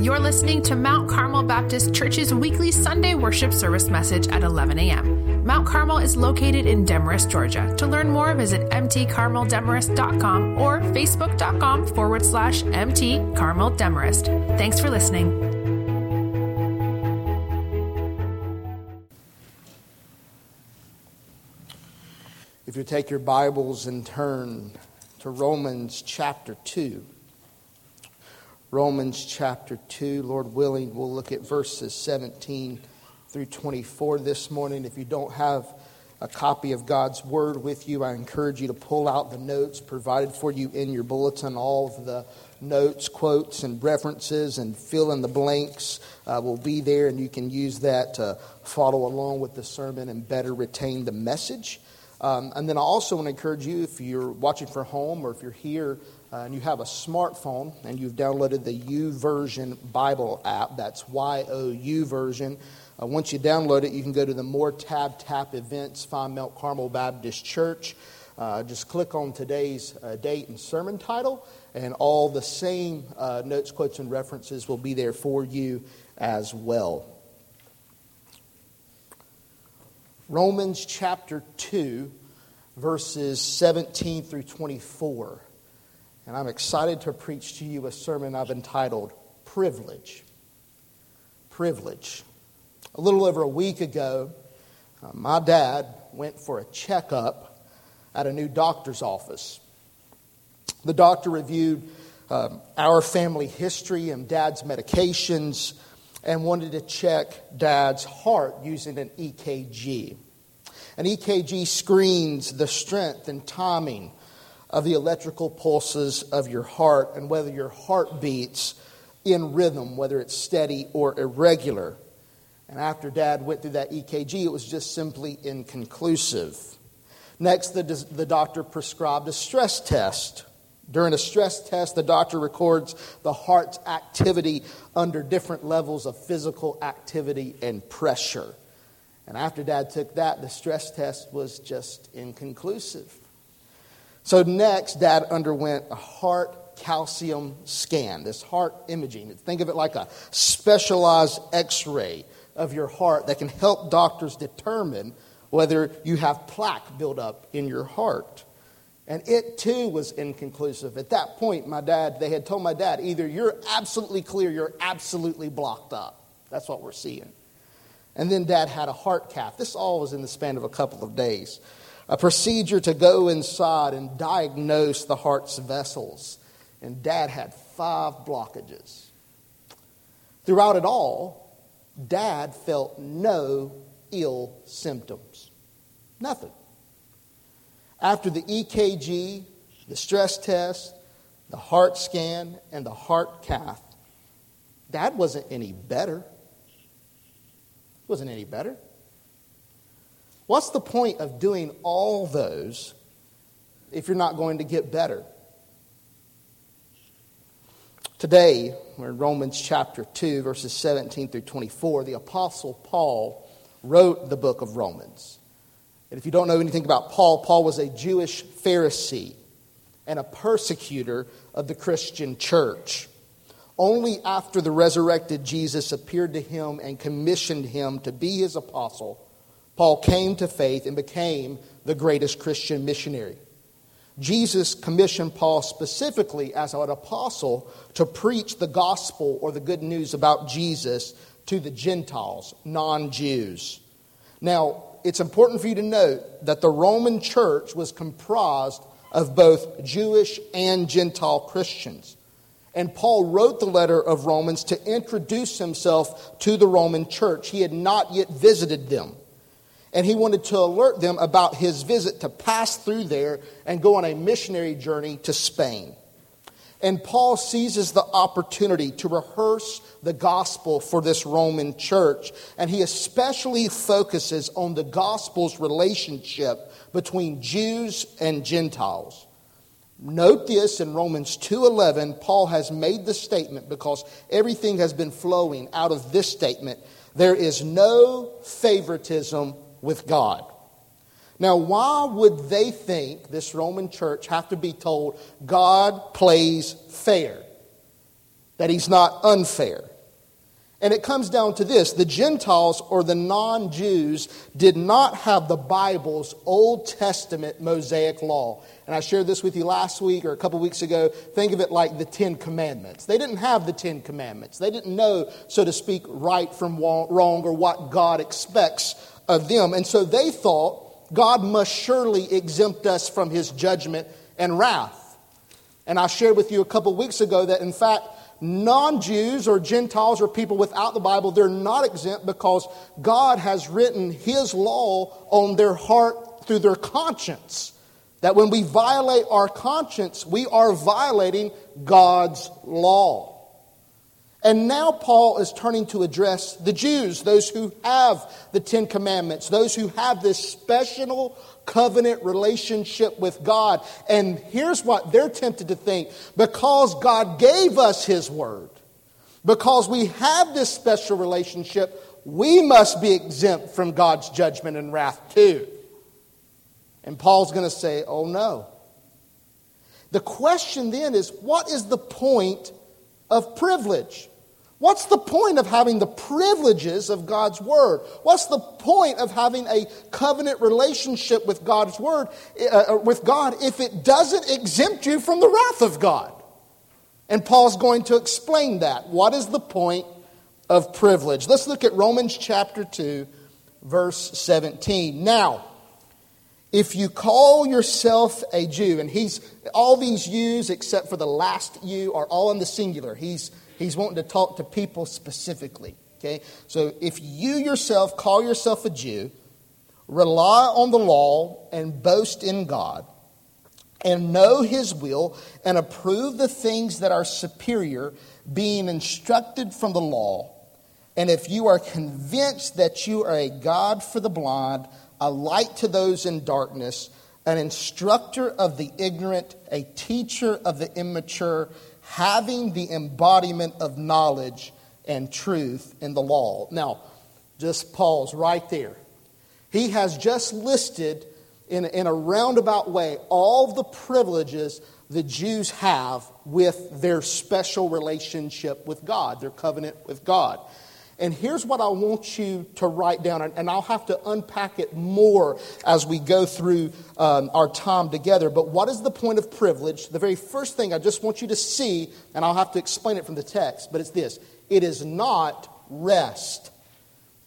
You're listening to Mount Carmel Baptist Church's weekly Sunday worship service message at 11 a.m. Mount Carmel is located in Demorest, Georgia. To learn more, visit mtcarmeldemorest.com or facebook.com forward slash mtcarmeldemarest. Thanks for listening. If you take your Bibles and turn to Romans chapter 2. Romans chapter 2. Lord willing, we'll look at verses 17 through 24 this morning. If you don't have a copy of God's Word with you, I encourage you to pull out the notes provided for you in your bulletin. All of the notes, quotes, and references and fill in the blanks uh, will be there, and you can use that to follow along with the sermon and better retain the message. Um, and then I also want to encourage you, if you're watching from home or if you're here uh, and you have a smartphone and you've downloaded the YouVersion Bible app, that's Y O U version. Uh, once you download it, you can go to the More tab, tap events, find Mount Carmel Baptist Church. Uh, just click on today's uh, date and sermon title, and all the same uh, notes, quotes, and references will be there for you as well. Romans chapter 2, verses 17 through 24. And I'm excited to preach to you a sermon I've entitled Privilege. Privilege. A little over a week ago, uh, my dad went for a checkup at a new doctor's office. The doctor reviewed um, our family history and dad's medications and wanted to check dad's heart using an EKG. An EKG screens the strength and timing of the electrical pulses of your heart and whether your heart beats in rhythm, whether it's steady or irregular. And after dad went through that EKG, it was just simply inconclusive. Next, the, the doctor prescribed a stress test. During a stress test, the doctor records the heart's activity under different levels of physical activity and pressure. And after dad took that, the stress test was just inconclusive. So, next, dad underwent a heart calcium scan, this heart imaging. Think of it like a specialized x ray of your heart that can help doctors determine whether you have plaque buildup in your heart. And it too was inconclusive. At that point, my dad, they had told my dad, either you're absolutely clear, you're absolutely blocked up. That's what we're seeing. And then dad had a heart cath. This all was in the span of a couple of days a procedure to go inside and diagnose the heart's vessels. And dad had five blockages. Throughout it all, dad felt no ill symptoms. Nothing. After the EKG, the stress test, the heart scan, and the heart cath, dad wasn't any better. Wasn't any better. What's the point of doing all those if you're not going to get better? Today, we're in Romans chapter 2, verses 17 through 24. The Apostle Paul wrote the book of Romans. And if you don't know anything about Paul, Paul was a Jewish Pharisee and a persecutor of the Christian church. Only after the resurrected Jesus appeared to him and commissioned him to be his apostle Paul came to faith and became the greatest Christian missionary. Jesus commissioned Paul specifically as an apostle to preach the gospel or the good news about Jesus to the Gentiles, non Jews. Now, it's important for you to note that the Roman church was comprised of both Jewish and Gentile Christians. And Paul wrote the letter of Romans to introduce himself to the Roman church. He had not yet visited them and he wanted to alert them about his visit to pass through there and go on a missionary journey to Spain. And Paul seizes the opportunity to rehearse the gospel for this Roman church, and he especially focuses on the gospel's relationship between Jews and Gentiles. Note this in Romans 2:11, Paul has made the statement because everything has been flowing out of this statement. There is no favoritism with God. Now, why would they think this Roman church have to be told God plays fair? That he's not unfair? And it comes down to this the Gentiles or the non Jews did not have the Bible's Old Testament Mosaic law. And I shared this with you last week or a couple weeks ago. Think of it like the Ten Commandments. They didn't have the Ten Commandments, they didn't know, so to speak, right from wrong or what God expects of them. And so they thought God must surely exempt us from his judgment and wrath. And I shared with you a couple weeks ago that, in fact, non Jews or Gentiles or people without the Bible, they're not exempt because God has written His law on their heart through their conscience. That when we violate our conscience, we are violating God's law. And now Paul is turning to address the Jews, those who have the Ten Commandments, those who have this special covenant relationship with God. And here's what they're tempted to think because God gave us His Word, because we have this special relationship, we must be exempt from God's judgment and wrath too. And Paul's going to say, oh no. The question then is what is the point of privilege? What's the point of having the privileges of God's Word? What's the point of having a covenant relationship with God's Word, uh, uh, with God, if it doesn't exempt you from the wrath of God? And Paul's going to explain that. What is the point of privilege? Let's look at Romans chapter 2, verse 17. Now, if you call yourself a Jew, and he's all these yous except for the last you are all in the singular. He's He's wanting to talk to people specifically. Okay? So if you yourself call yourself a Jew, rely on the law and boast in God, and know his will and approve the things that are superior, being instructed from the law, and if you are convinced that you are a God for the blind, a light to those in darkness, an instructor of the ignorant, a teacher of the immature, having the embodiment of knowledge and truth in the law. Now, just pause right there. He has just listed in, in a roundabout way all the privileges the Jews have with their special relationship with God, their covenant with God. And here's what I want you to write down, and I'll have to unpack it more as we go through um, our time together. But what is the point of privilege? The very first thing I just want you to see, and I'll have to explain it from the text, but it's this it is not rest.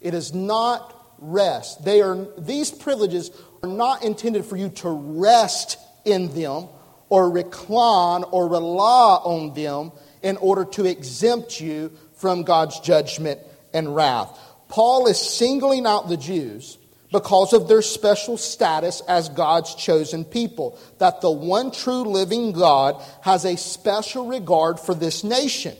It is not rest. They are, these privileges are not intended for you to rest in them or recline or rely on them in order to exempt you from God's judgment and wrath. Paul is singling out the Jews because of their special status as God's chosen people, that the one true living God has a special regard for this nation.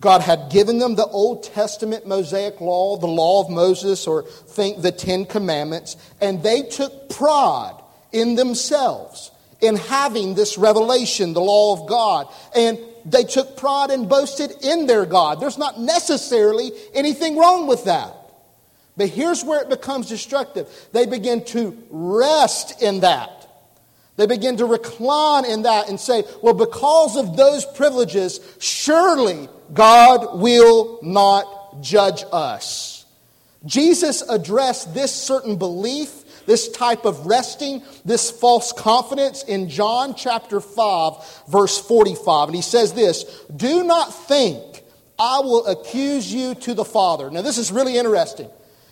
God had given them the Old Testament Mosaic law, the law of Moses, or think the Ten Commandments, and they took pride in themselves in having this revelation, the law of God. And they took pride and boasted in their God. There's not necessarily anything wrong with that. But here's where it becomes destructive. They begin to rest in that. They begin to recline in that and say, well, because of those privileges, surely God will not judge us. Jesus addressed this certain belief this type of resting, this false confidence in John chapter 5, verse 45. And he says this Do not think I will accuse you to the Father. Now, this is really interesting.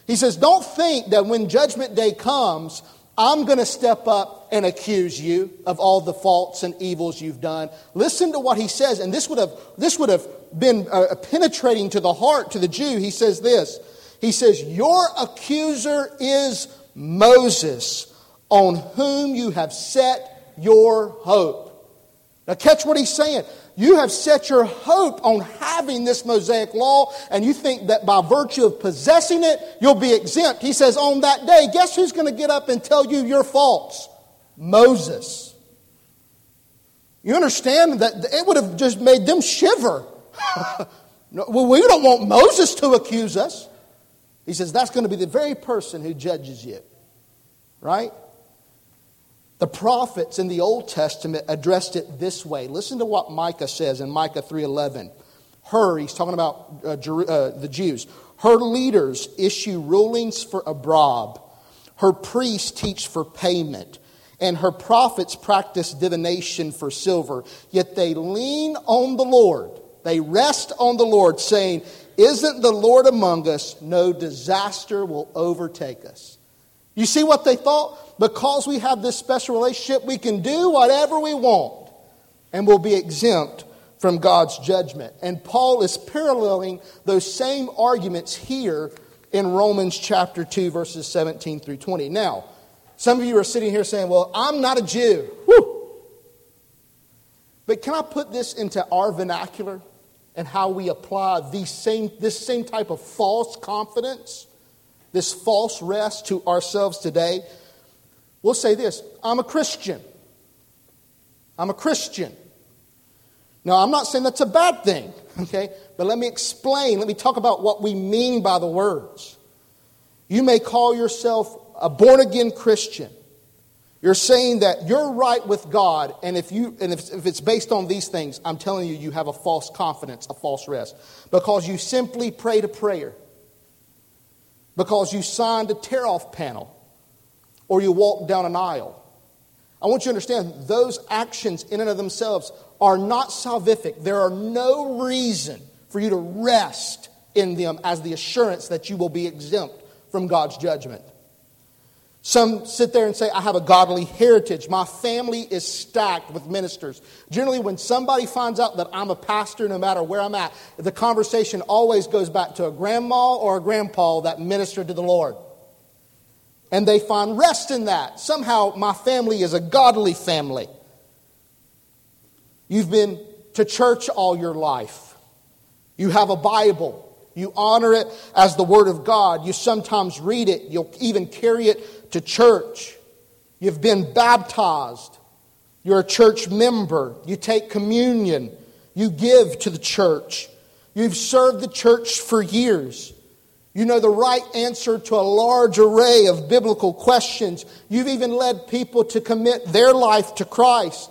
He says, Don't think that when judgment day comes, I'm going to step up and accuse you of all the faults and evils you've done. Listen to what he says, and this would have, this would have been uh, penetrating to the heart to the Jew. He says this He says, Your accuser is Moses, on whom you have set your hope. Now, catch what he's saying. You have set your hope on having this Mosaic law, and you think that by virtue of possessing it, you'll be exempt. He says, On that day, guess who's going to get up and tell you your faults? Moses. You understand that it would have just made them shiver. well, we don't want Moses to accuse us. He says that's going to be the very person who judges you. Right? The prophets in the Old Testament addressed it this way. Listen to what Micah says in Micah 3:11. her, he's talking about uh, uh, the Jews, her leaders issue rulings for a abroad. Her priests teach for payment, and her prophets practice divination for silver. Yet they lean on the Lord. They rest on the Lord, saying, Isn't the Lord among us? No disaster will overtake us. You see what they thought? Because we have this special relationship, we can do whatever we want and we'll be exempt from God's judgment. And Paul is paralleling those same arguments here in Romans chapter 2, verses 17 through 20. Now, some of you are sitting here saying, Well, I'm not a Jew. Woo! But can I put this into our vernacular and how we apply these same, this same type of false confidence, this false rest to ourselves today? We'll say this I'm a Christian. I'm a Christian. Now, I'm not saying that's a bad thing, okay? But let me explain. Let me talk about what we mean by the words. You may call yourself a born again Christian. You're saying that you're right with God, and if you and if, if it's based on these things, I'm telling you, you have a false confidence, a false rest, because you simply prayed a prayer, because you signed a tear-off panel, or you walked down an aisle. I want you to understand those actions in and of themselves are not salvific. There are no reason for you to rest in them as the assurance that you will be exempt from God's judgment. Some sit there and say, I have a godly heritage. My family is stacked with ministers. Generally, when somebody finds out that I'm a pastor, no matter where I'm at, the conversation always goes back to a grandma or a grandpa that ministered to the Lord. And they find rest in that. Somehow, my family is a godly family. You've been to church all your life. You have a Bible. You honor it as the Word of God. You sometimes read it. You'll even carry it to church. You've been baptized. You're a church member. You take communion. You give to the church. You've served the church for years. You know the right answer to a large array of biblical questions. You've even led people to commit their life to Christ.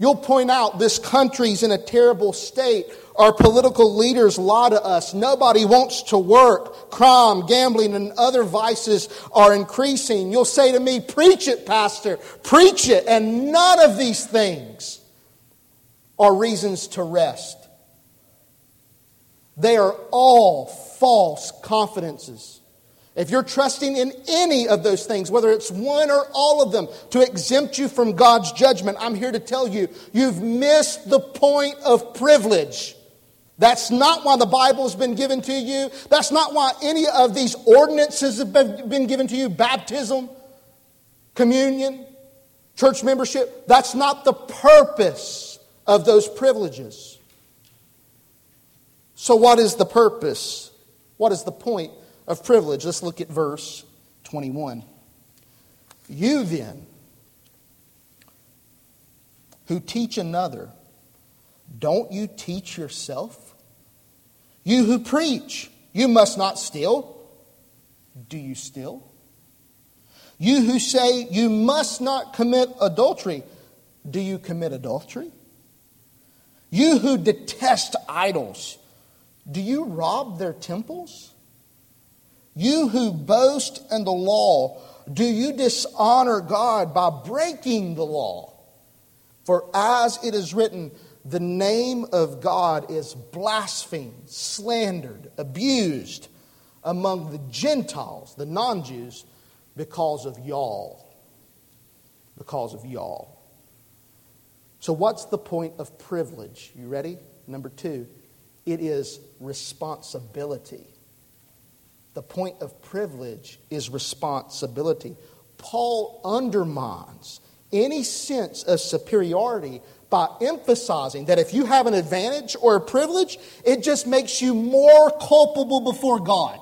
You'll point out this country's in a terrible state. Our political leaders lie to us. Nobody wants to work. Crime, gambling, and other vices are increasing. You'll say to me, Preach it, Pastor. Preach it. And none of these things are reasons to rest. They are all false confidences. If you're trusting in any of those things, whether it's one or all of them, to exempt you from God's judgment, I'm here to tell you, you've missed the point of privilege. That's not why the Bible's been given to you. That's not why any of these ordinances have been given to you baptism, communion, church membership. That's not the purpose of those privileges. So, what is the purpose? What is the point of privilege. Let's look at verse 21. You then, who teach another, don't you teach yourself? You who preach, you must not steal. Do you steal? You who say you must not commit adultery, do you commit adultery? You who detest idols, do you rob their temples? You who boast in the law, do you dishonor God by breaking the law? For as it is written, the name of God is blasphemed, slandered, abused among the Gentiles, the non Jews, because of y'all. Because of y'all. So, what's the point of privilege? You ready? Number two, it is responsibility. The point of privilege is responsibility. Paul undermines any sense of superiority by emphasizing that if you have an advantage or a privilege, it just makes you more culpable before God.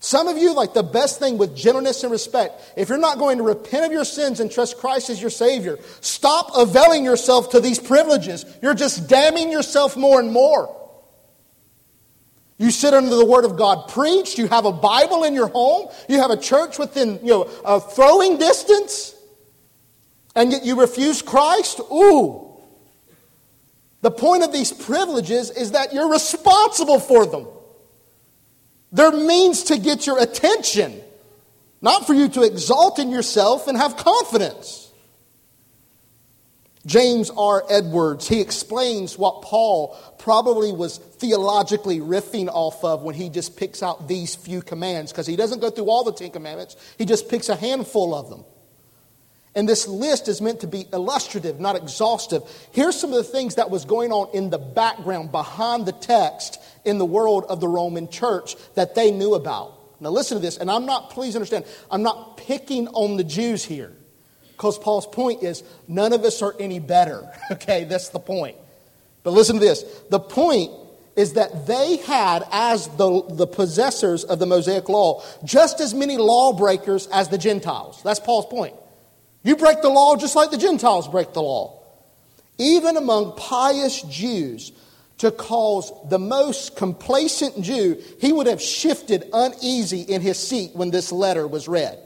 Some of you, like the best thing with gentleness and respect, if you're not going to repent of your sins and trust Christ as your Savior, stop availing yourself to these privileges. You're just damning yourself more and more. You sit under the Word of God preached. You have a Bible in your home. You have a church within you know, a throwing distance. And yet you refuse Christ? Ooh. The point of these privileges is that you're responsible for them. They're means to get your attention, not for you to exalt in yourself and have confidence. James R. Edwards, he explains what Paul probably was theologically riffing off of when he just picks out these few commands, because he doesn't go through all the Ten Commandments, he just picks a handful of them. And this list is meant to be illustrative, not exhaustive. Here's some of the things that was going on in the background behind the text in the world of the Roman church that they knew about. Now, listen to this, and I'm not, please understand, I'm not picking on the Jews here. Because Paul's point is none of us are any better. Okay, that's the point. But listen to this the point is that they had, as the, the possessors of the Mosaic law, just as many lawbreakers as the Gentiles. That's Paul's point. You break the law just like the Gentiles break the law. Even among pious Jews, to cause the most complacent Jew, he would have shifted uneasy in his seat when this letter was read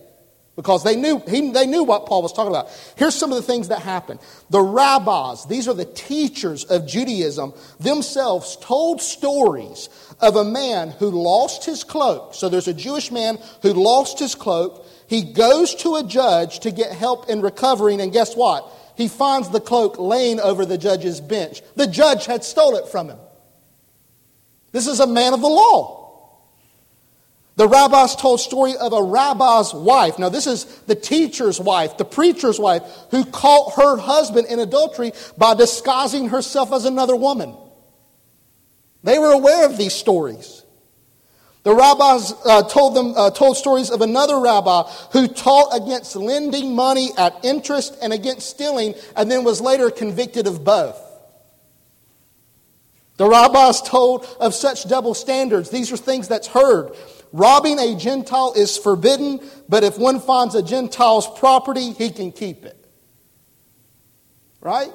because they knew, he, they knew what Paul was talking about. Here's some of the things that happened. The rabbis, these are the teachers of Judaism, themselves told stories of a man who lost his cloak. So there's a Jewish man who lost his cloak. He goes to a judge to get help in recovering, and guess what? He finds the cloak laying over the judge's bench. The judge had stole it from him. This is a man of the law. The rabbis told story of a rabbi's wife. Now, this is the teacher's wife, the preacher's wife, who caught her husband in adultery by disguising herself as another woman. They were aware of these stories. The rabbis uh, told them uh, told stories of another rabbi who taught against lending money at interest and against stealing, and then was later convicted of both. The rabbis told of such double standards. These are things that's heard. Robbing a Gentile is forbidden, but if one finds a Gentile's property, he can keep it. Right?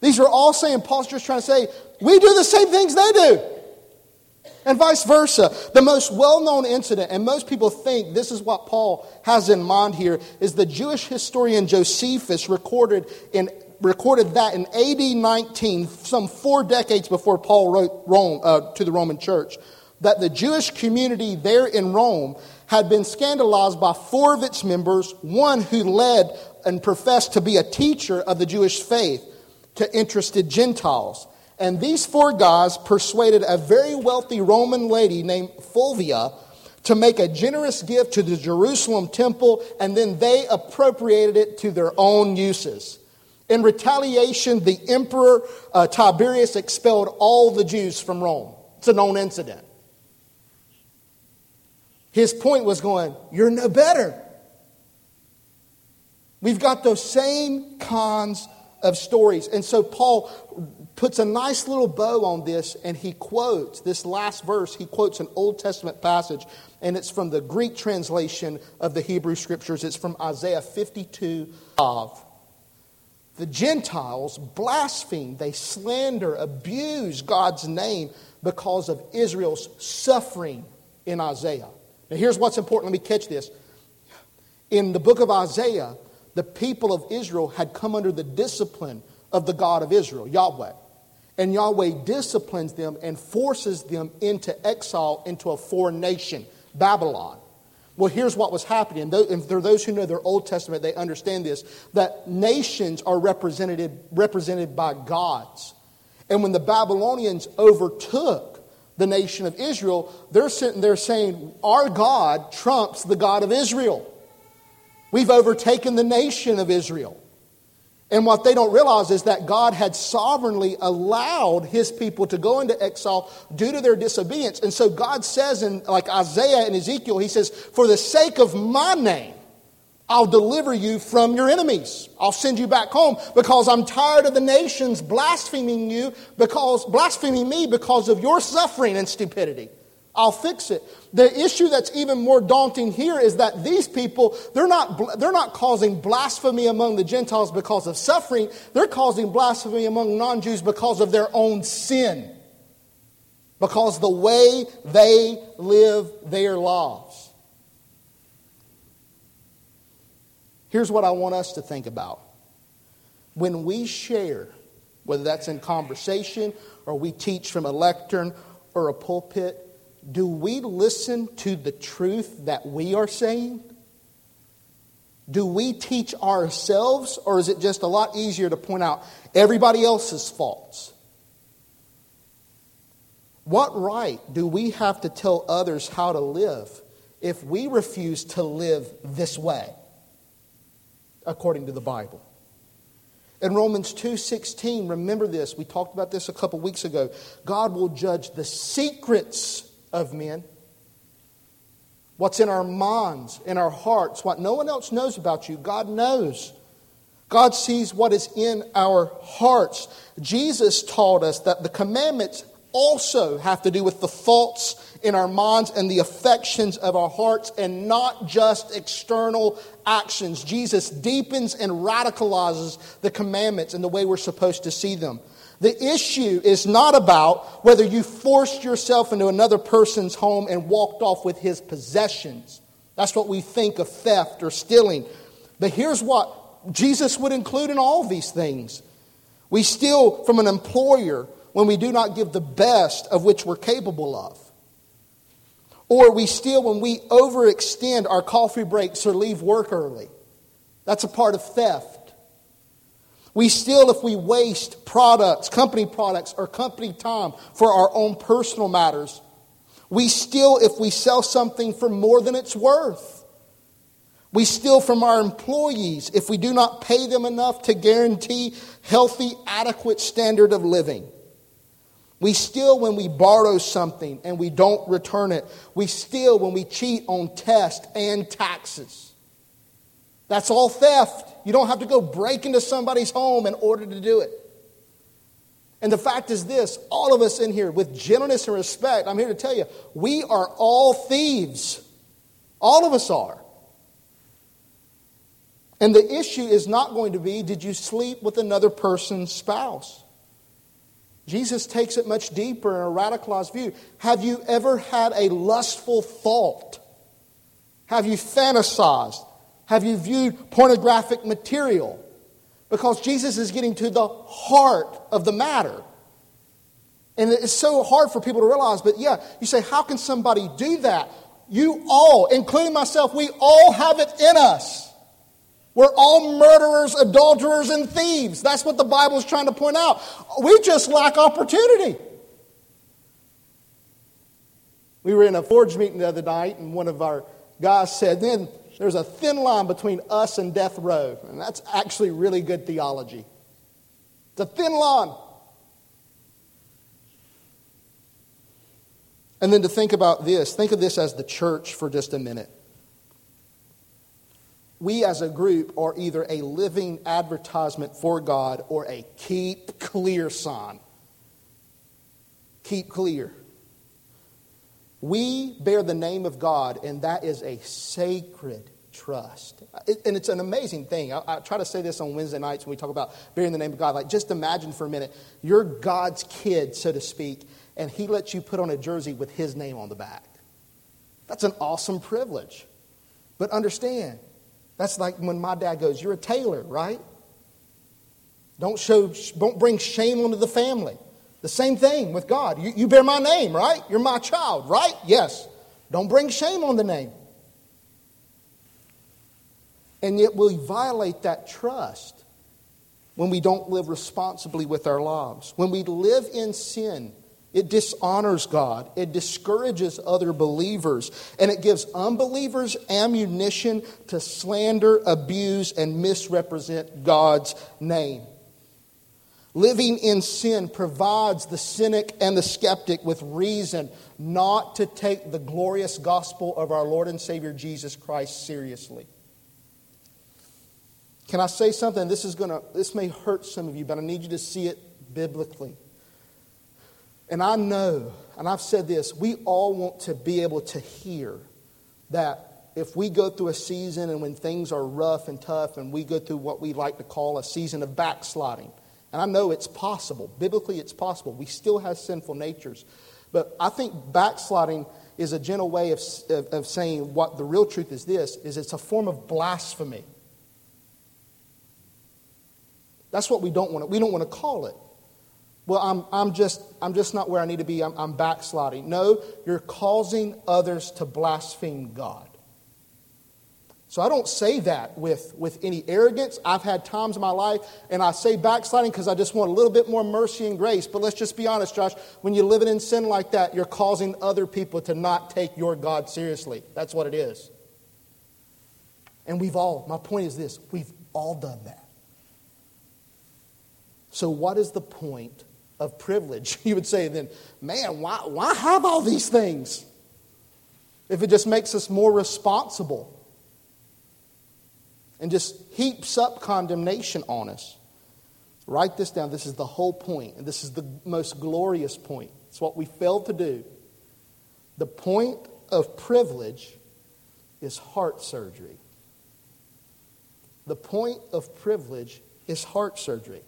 These are all saying, Paul's just trying to say, we do the same things they do. And vice versa. The most well known incident, and most people think this is what Paul has in mind here, is the Jewish historian Josephus recorded, in, recorded that in AD 19, some four decades before Paul wrote Rome, uh, to the Roman church that the Jewish community there in Rome had been scandalized by four of its members, one who led and professed to be a teacher of the Jewish faith to interested Gentiles. And these four guys persuaded a very wealthy Roman lady named Fulvia to make a generous gift to the Jerusalem temple, and then they appropriated it to their own uses. In retaliation, the emperor uh, Tiberius expelled all the Jews from Rome. It's a known incident. His point was going, You're no better. We've got those same kinds of stories. And so Paul puts a nice little bow on this and he quotes this last verse. He quotes an Old Testament passage, and it's from the Greek translation of the Hebrew Scriptures. It's from Isaiah 52 of. The Gentiles blaspheme, they slander, abuse God's name because of Israel's suffering in Isaiah. Now, here's what's important. Let me catch this. In the book of Isaiah, the people of Israel had come under the discipline of the God of Israel, Yahweh. And Yahweh disciplines them and forces them into exile into a foreign nation, Babylon. Well, here's what was happening. There are those who know their Old Testament, they understand this that nations are represented, represented by gods. And when the Babylonians overtook the nation of Israel, they're sitting there saying, Our God trumps the God of Israel. We've overtaken the nation of Israel. And what they don't realize is that God had sovereignly allowed his people to go into exile due to their disobedience. And so God says in like Isaiah and Ezekiel, he says, For the sake of my name, I'll deliver you from your enemies. I'll send you back home because I'm tired of the nations blaspheming you because blaspheming me because of your suffering and stupidity. I'll fix it. The issue that's even more daunting here is that these people, they're not, they're not causing blasphemy among the Gentiles because of suffering. They're causing blasphemy among non Jews because of their own sin. Because the way they live their lives. Here's what I want us to think about. When we share whether that's in conversation or we teach from a lectern or a pulpit, do we listen to the truth that we are saying? Do we teach ourselves, or is it just a lot easier to point out everybody else's faults? What right do we have to tell others how to live if we refuse to live this way, according to the Bible? In Romans 2:16, remember this, we talked about this a couple weeks ago. God will judge the secrets of men. What's in our minds, in our hearts, what no one else knows about you, God knows. God sees what is in our hearts. Jesus taught us that the commandments also have to do with the thoughts in our minds and the affections of our hearts and not just external actions. Jesus deepens and radicalizes the commandments and the way we're supposed to see them. The issue is not about whether you forced yourself into another person's home and walked off with his possessions. That's what we think of theft or stealing. But here's what Jesus would include in all these things. We steal from an employer when we do not give the best of which we're capable of. Or we steal when we overextend our coffee breaks or leave work early. That's a part of theft. We steal if we waste products, company products, or company time for our own personal matters. We steal if we sell something for more than it's worth. We steal from our employees if we do not pay them enough to guarantee healthy, adequate standard of living. We steal when we borrow something and we don't return it. We steal when we cheat on tests and taxes. That's all theft. You don't have to go break into somebody's home in order to do it. And the fact is this all of us in here, with gentleness and respect, I'm here to tell you, we are all thieves. All of us are. And the issue is not going to be did you sleep with another person's spouse? Jesus takes it much deeper in a radicalized view. Have you ever had a lustful thought? Have you fantasized? Have you viewed pornographic material? Because Jesus is getting to the heart of the matter. And it's so hard for people to realize, but yeah, you say, how can somebody do that? You all, including myself, we all have it in us. We're all murderers, adulterers, and thieves. That's what the Bible is trying to point out. We just lack opportunity. We were in a forge meeting the other night, and one of our guys said, Then there's a thin line between us and death row. And that's actually really good theology. It's a thin line. And then to think about this, think of this as the church for just a minute we as a group are either a living advertisement for God or a keep clear sign. Keep clear. We bear the name of God, and that is a sacred trust. and it's an amazing thing. I, I, try to say this on Wednesday nights when we talk about bearing the name of God. Like, just imagine for a minute, you're God's kid, so to speak, and He lets you put on a jersey with His name on the back. That's an awesome privilege. But understand, that's like when my dad goes, You're a Taylor, right? Don't, show, don't bring shame onto the family. The same thing with God. You, you bear my name, right? You're my child, right? Yes. Don't bring shame on the name. And yet we violate that trust when we don't live responsibly with our lives. When we live in sin, it dishonors God. It discourages other believers. And it gives unbelievers ammunition to slander, abuse, and misrepresent God's name. Living in sin provides the cynic and the skeptic with reason not to take the glorious gospel of our Lord and Savior Jesus Christ seriously. Can I say something? This is going to this may hurt some of you, but I need you to see it biblically. And I know, and I've said this, we all want to be able to hear that if we go through a season and when things are rough and tough and we go through what we like to call a season of backsliding, and I know it's possible, biblically it's possible, we still have sinful natures. But I think backsliding is a gentle way of, of, of saying what the real truth is this, is it's a form of blasphemy. That's what we don't want to, we don't want to call it. Well, I'm, I'm, just, I'm just not where I need to be. I'm, I'm backsliding. No, you're causing others to blaspheme God. So I don't say that with, with any arrogance. I've had times in my life, and I say backsliding because I just want a little bit more mercy and grace. But let's just be honest, Josh. When you're living in sin like that, you're causing other people to not take your God seriously. That's what it is. And we've all, my point is this we've all done that. So, what is the point of privilege? You would say then, man, why, why have all these things? If it just makes us more responsible and just heaps up condemnation on us. Write this down. This is the whole point, and this is the most glorious point. It's what we failed to do. The point of privilege is heart surgery. The point of privilege is heart surgery.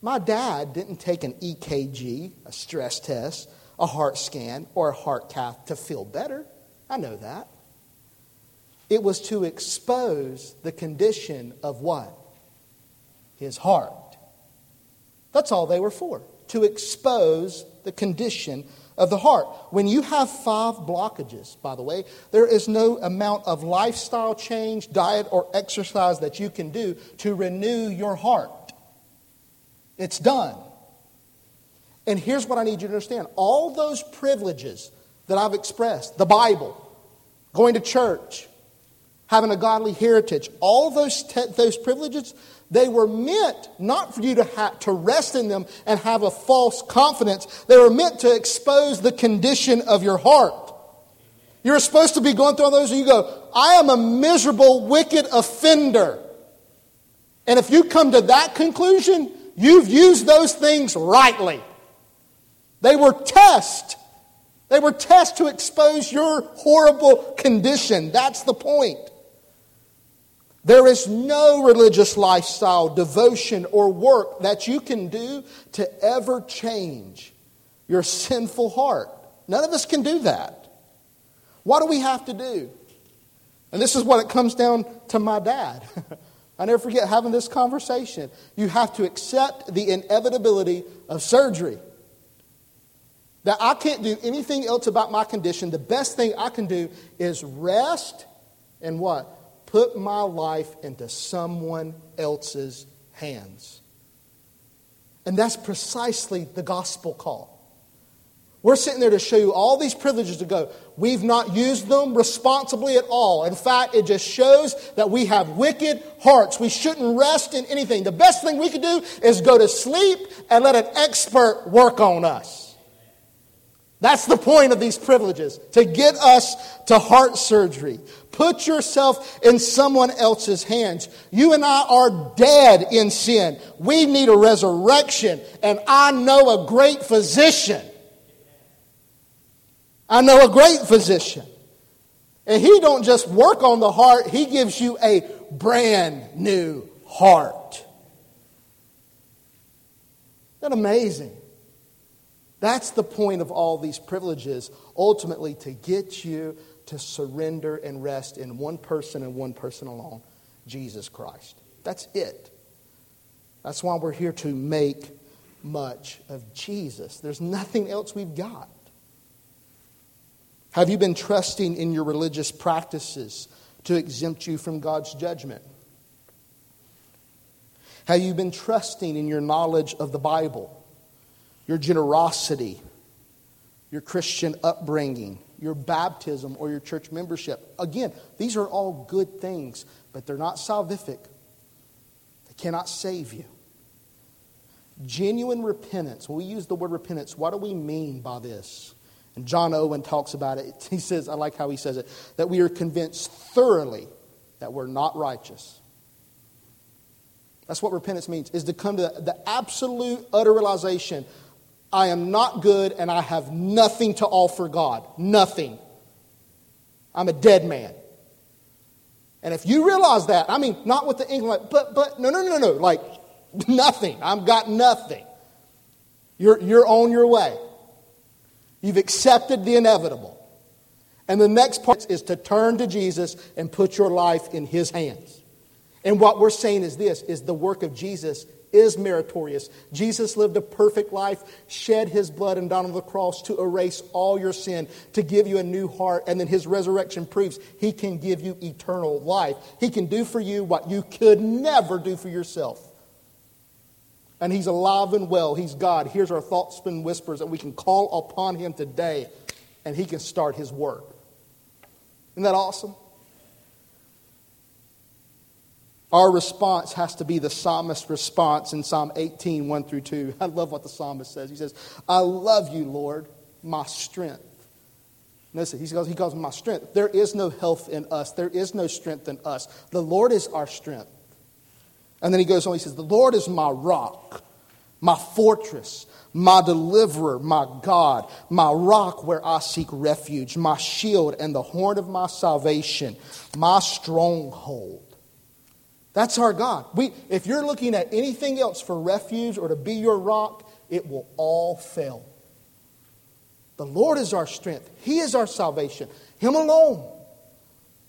My dad didn't take an EKG, a stress test, a heart scan, or a heart cath to feel better. I know that. It was to expose the condition of what? His heart. That's all they were for, to expose the condition of the heart. When you have five blockages, by the way, there is no amount of lifestyle change, diet, or exercise that you can do to renew your heart. It's done. And here's what I need you to understand all those privileges that I've expressed the Bible, going to church, having a godly heritage, all those, te- those privileges, they were meant not for you to, ha- to rest in them and have a false confidence. They were meant to expose the condition of your heart. You're supposed to be going through all those and you go, I am a miserable, wicked offender. And if you come to that conclusion, you've used those things rightly. They were tests. They were tests to expose your horrible condition. That's the point. There is no religious lifestyle, devotion, or work that you can do to ever change your sinful heart. None of us can do that. What do we have to do? And this is what it comes down to my dad. I never forget having this conversation. You have to accept the inevitability of surgery. That I can't do anything else about my condition. The best thing I can do is rest and what? put my life into someone else's hands. And that's precisely the gospel call. We're sitting there to show you all these privileges to go. We've not used them responsibly at all. In fact, it just shows that we have wicked hearts. We shouldn't rest in anything. The best thing we could do is go to sleep and let an expert work on us. That's the point of these privileges to get us to heart surgery. Put yourself in someone else's hands. You and I are dead in sin. We need a resurrection, and I know a great physician. I know a great physician. And he don't just work on the heart, he gives you a brand new heart. Isn't that amazing? That's the point of all these privileges, ultimately, to get you to surrender and rest in one person and one person alone Jesus Christ. That's it. That's why we're here to make much of Jesus. There's nothing else we've got. Have you been trusting in your religious practices to exempt you from God's judgment? Have you been trusting in your knowledge of the Bible? your generosity, your Christian upbringing, your baptism, or your church membership. Again, these are all good things, but they're not salvific. They cannot save you. Genuine repentance, when we use the word repentance, what do we mean by this? And John Owen talks about it. He says, I like how he says it, that we are convinced thoroughly that we're not righteous. That's what repentance means, is to come to the, absolute, utter realization I am not good and I have nothing to offer God. Nothing. I'm a dead man. And if you realize that, I mean, not with the English, but, but, no, no, no, no, like nothing. I've got nothing. You're, you're on your way. You've accepted the inevitable. And the next part is to turn to Jesus and put your life in his hands. And what we're saying is this is the work of Jesus is meritorious. Jesus lived a perfect life, shed his blood and died on the cross to erase all your sin, to give you a new heart, and then his resurrection proves he can give you eternal life. He can do for you what you could never do for yourself. And he's alive and well. He's God. Here's our thoughts and whispers, and we can call upon him today, and he can start his work. Isn't that awesome? Our response has to be the psalmist's response in Psalm 18, 1 through 2. I love what the psalmist says. He says, I love you, Lord, my strength. Listen, he calls, he calls my strength. There is no health in us, there is no strength in us. The Lord is our strength. And then he goes on, he says, The Lord is my rock, my fortress, my deliverer, my God, my rock where I seek refuge, my shield and the horn of my salvation, my stronghold. That's our God. We, if you're looking at anything else for refuge or to be your rock, it will all fail. The Lord is our strength, He is our salvation, Him alone.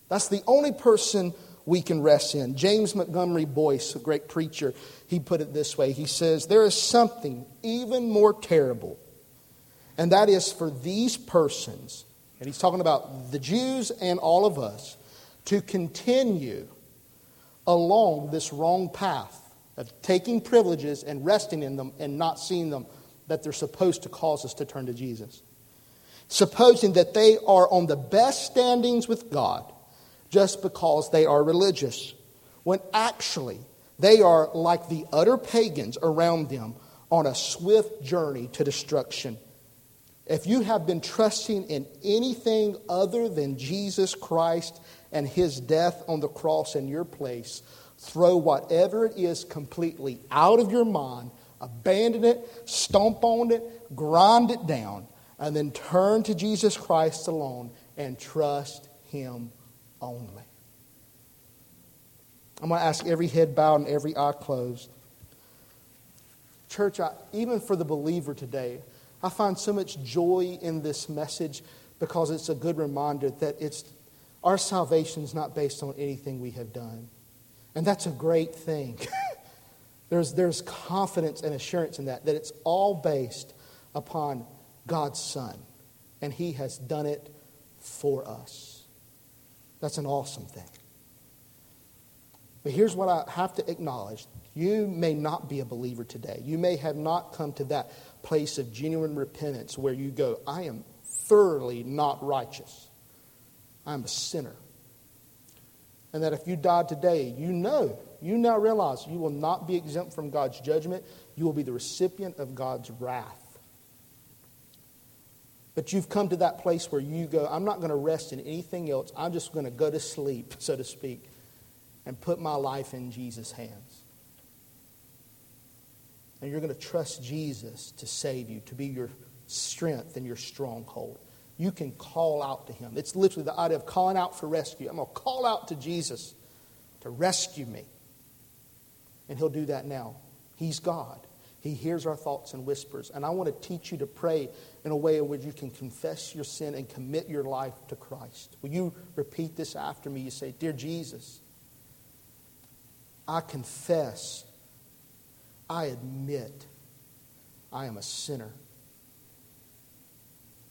That's the only person we can rest in. James Montgomery Boice, a great preacher, he put it this way He says, There is something even more terrible, and that is for these persons, and he's talking about the Jews and all of us, to continue along this wrong path of taking privileges and resting in them and not seeing them that they're supposed to cause us to turn to Jesus. Supposing that they are on the best standings with God just because they are religious, when actually they are like the utter pagans around them on a swift journey to destruction. If you have been trusting in anything other than Jesus Christ and his death on the cross in your place, throw whatever it is completely out of your mind, abandon it, stomp on it, grind it down, and then turn to Jesus Christ alone and trust him only. I'm going to ask every head bowed and every eye closed. Church, I, even for the believer today, I find so much joy in this message because it's a good reminder that it's our salvation is not based on anything we have done. And that's a great thing. there's, there's confidence and assurance in that, that it's all based upon God's Son. And He has done it for us. That's an awesome thing. But here's what I have to acknowledge you may not be a believer today. You may have not come to that place of genuine repentance where you go, I am thoroughly not righteous. I'm a sinner. And that if you died today, you know, you now realize you will not be exempt from God's judgment. You will be the recipient of God's wrath. But you've come to that place where you go, I'm not going to rest in anything else. I'm just going to go to sleep, so to speak, and put my life in Jesus' hands. And you're going to trust Jesus to save you, to be your strength and your stronghold you can call out to him. It's literally the idea of calling out for rescue. I'm going to call out to Jesus to rescue me. And he'll do that now. He's God. He hears our thoughts and whispers. And I want to teach you to pray in a way in which you can confess your sin and commit your life to Christ. Will you repeat this after me? You say, Dear Jesus, I confess, I admit, I am a sinner.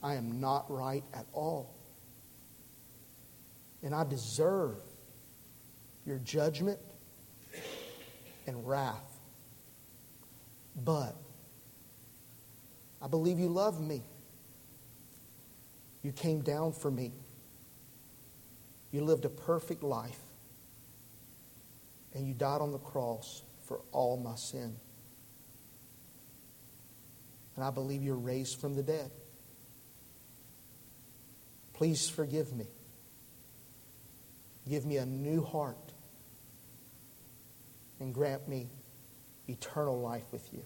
I am not right at all. And I deserve your judgment and wrath. But I believe you love me. You came down for me. You lived a perfect life. And you died on the cross for all my sin. And I believe you're raised from the dead. Please forgive me. Give me a new heart and grant me eternal life with you.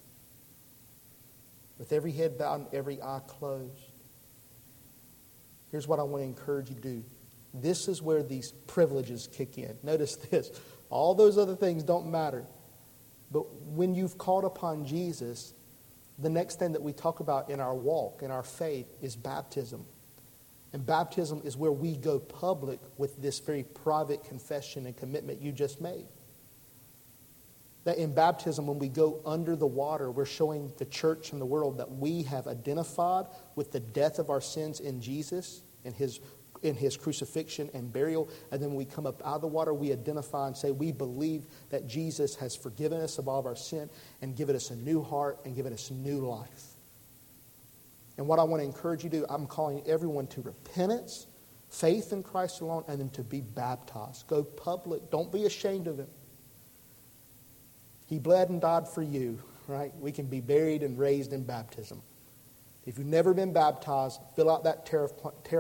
With every head bowed and every eye closed, here's what I want to encourage you to do. This is where these privileges kick in. Notice this all those other things don't matter. But when you've called upon Jesus, the next thing that we talk about in our walk, in our faith, is baptism. And baptism is where we go public with this very private confession and commitment you just made. That in baptism, when we go under the water, we're showing the church and the world that we have identified with the death of our sins in Jesus and his in his crucifixion and burial. And then when we come up out of the water, we identify and say, We believe that Jesus has forgiven us of all of our sin and given us a new heart and given us new life. And what I want to encourage you to do, I'm calling everyone to repentance, faith in Christ alone, and then to be baptized. Go public. Don't be ashamed of it. He bled and died for you, right? We can be buried and raised in baptism. If you've never been baptized, fill out that tear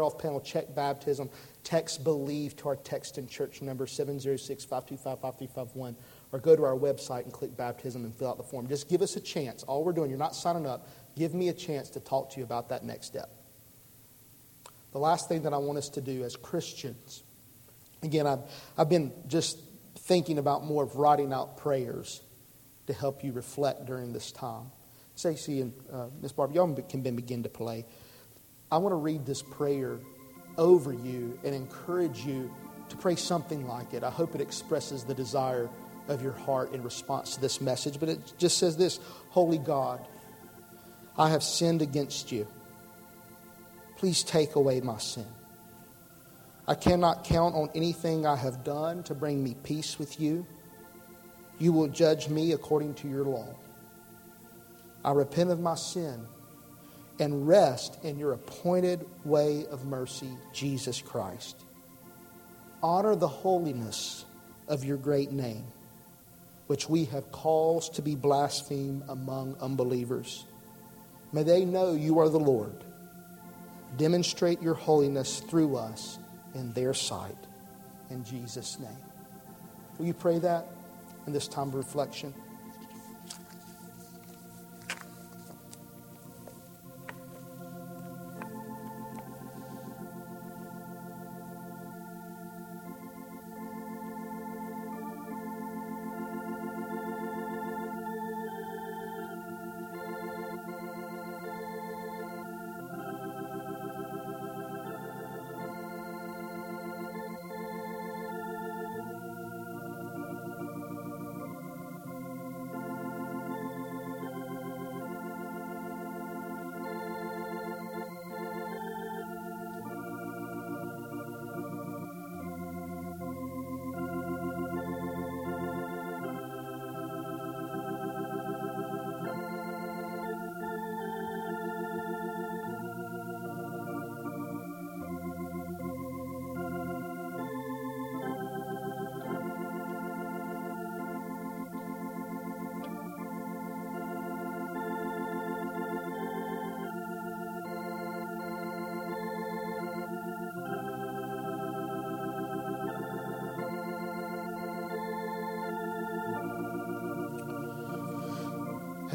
off panel, check baptism, text believe to our text in church number 706 525 5351, or go to our website and click baptism and fill out the form. Just give us a chance. All we're doing, you're not signing up, give me a chance to talk to you about that next step. The last thing that I want us to do as Christians, again, I've, I've been just thinking about more of writing out prayers to help you reflect during this time. Stacey and uh, Miss Barbara, y'all can begin to play. I want to read this prayer over you and encourage you to pray something like it. I hope it expresses the desire of your heart in response to this message. But it just says this Holy God, I have sinned against you. Please take away my sin. I cannot count on anything I have done to bring me peace with you. You will judge me according to your law. I repent of my sin and rest in your appointed way of mercy, Jesus Christ. Honor the holiness of your great name, which we have caused to be blasphemed among unbelievers. May they know you are the Lord. Demonstrate your holiness through us in their sight. In Jesus' name. Will you pray that? In this time of reflection.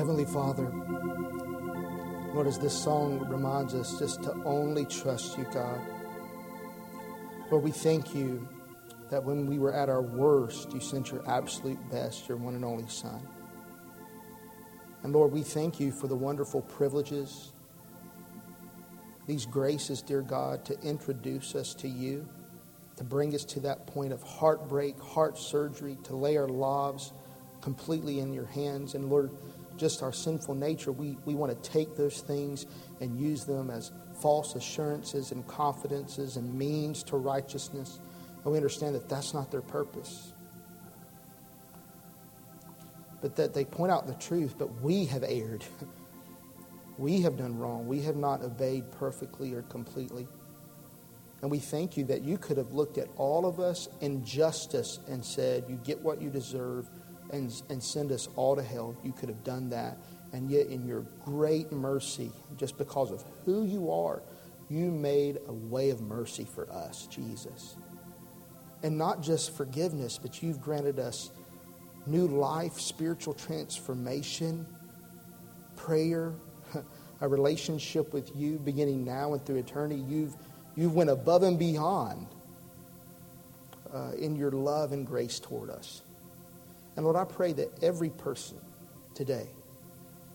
Heavenly Father, Lord, as this song reminds us just to only trust you, God. Lord, we thank you that when we were at our worst, you sent your absolute best, your one and only Son. And Lord, we thank you for the wonderful privileges, these graces, dear God, to introduce us to you, to bring us to that point of heartbreak, heart surgery, to lay our lives completely in your hands. And Lord, just our sinful nature, we, we want to take those things and use them as false assurances and confidences and means to righteousness. And we understand that that's not their purpose. But that they point out the truth, but we have erred. we have done wrong. We have not obeyed perfectly or completely. And we thank you that you could have looked at all of us in justice and said, You get what you deserve and, and send us all to hell. You could have done that. And yet, in your great mercy, just because of who you are, you made a way of mercy for us, Jesus. And not just forgiveness, but you've granted us new life, spiritual transformation, prayer, a relationship with you beginning now and through eternity. You've, you've went above and beyond uh, in your love and grace toward us. And Lord, I pray that every person today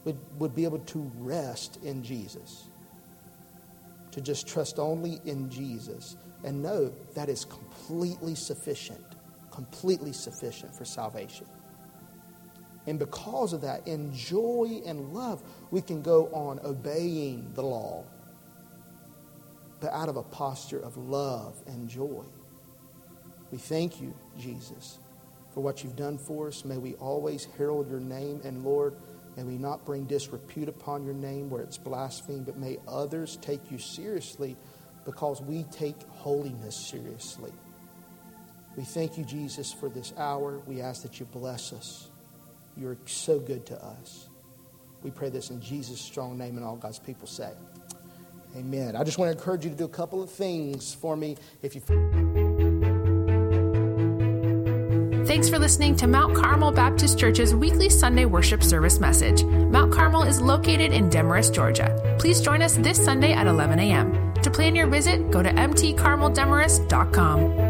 would, would be able to rest in Jesus, to just trust only in Jesus, and know that is completely sufficient, completely sufficient for salvation. And because of that, in joy and love, we can go on obeying the law, but out of a posture of love and joy. We thank you, Jesus, for what you've done for us. May we always herald your name. And Lord, may we not bring disrepute upon your name where it's blasphemed, but may others take you seriously because we take holiness seriously. We thank you, Jesus, for this hour. We ask that you bless us. You're so good to us. We pray this in Jesus' strong name, and all God's people say, Amen. I just want to encourage you to do a couple of things for me. If you. Thanks for listening to Mount Carmel Baptist Church's weekly Sunday worship service message. Mount Carmel is located in Demorest, Georgia. Please join us this Sunday at 11 a.m. To plan your visit, go to mtcarmeldemorest.com.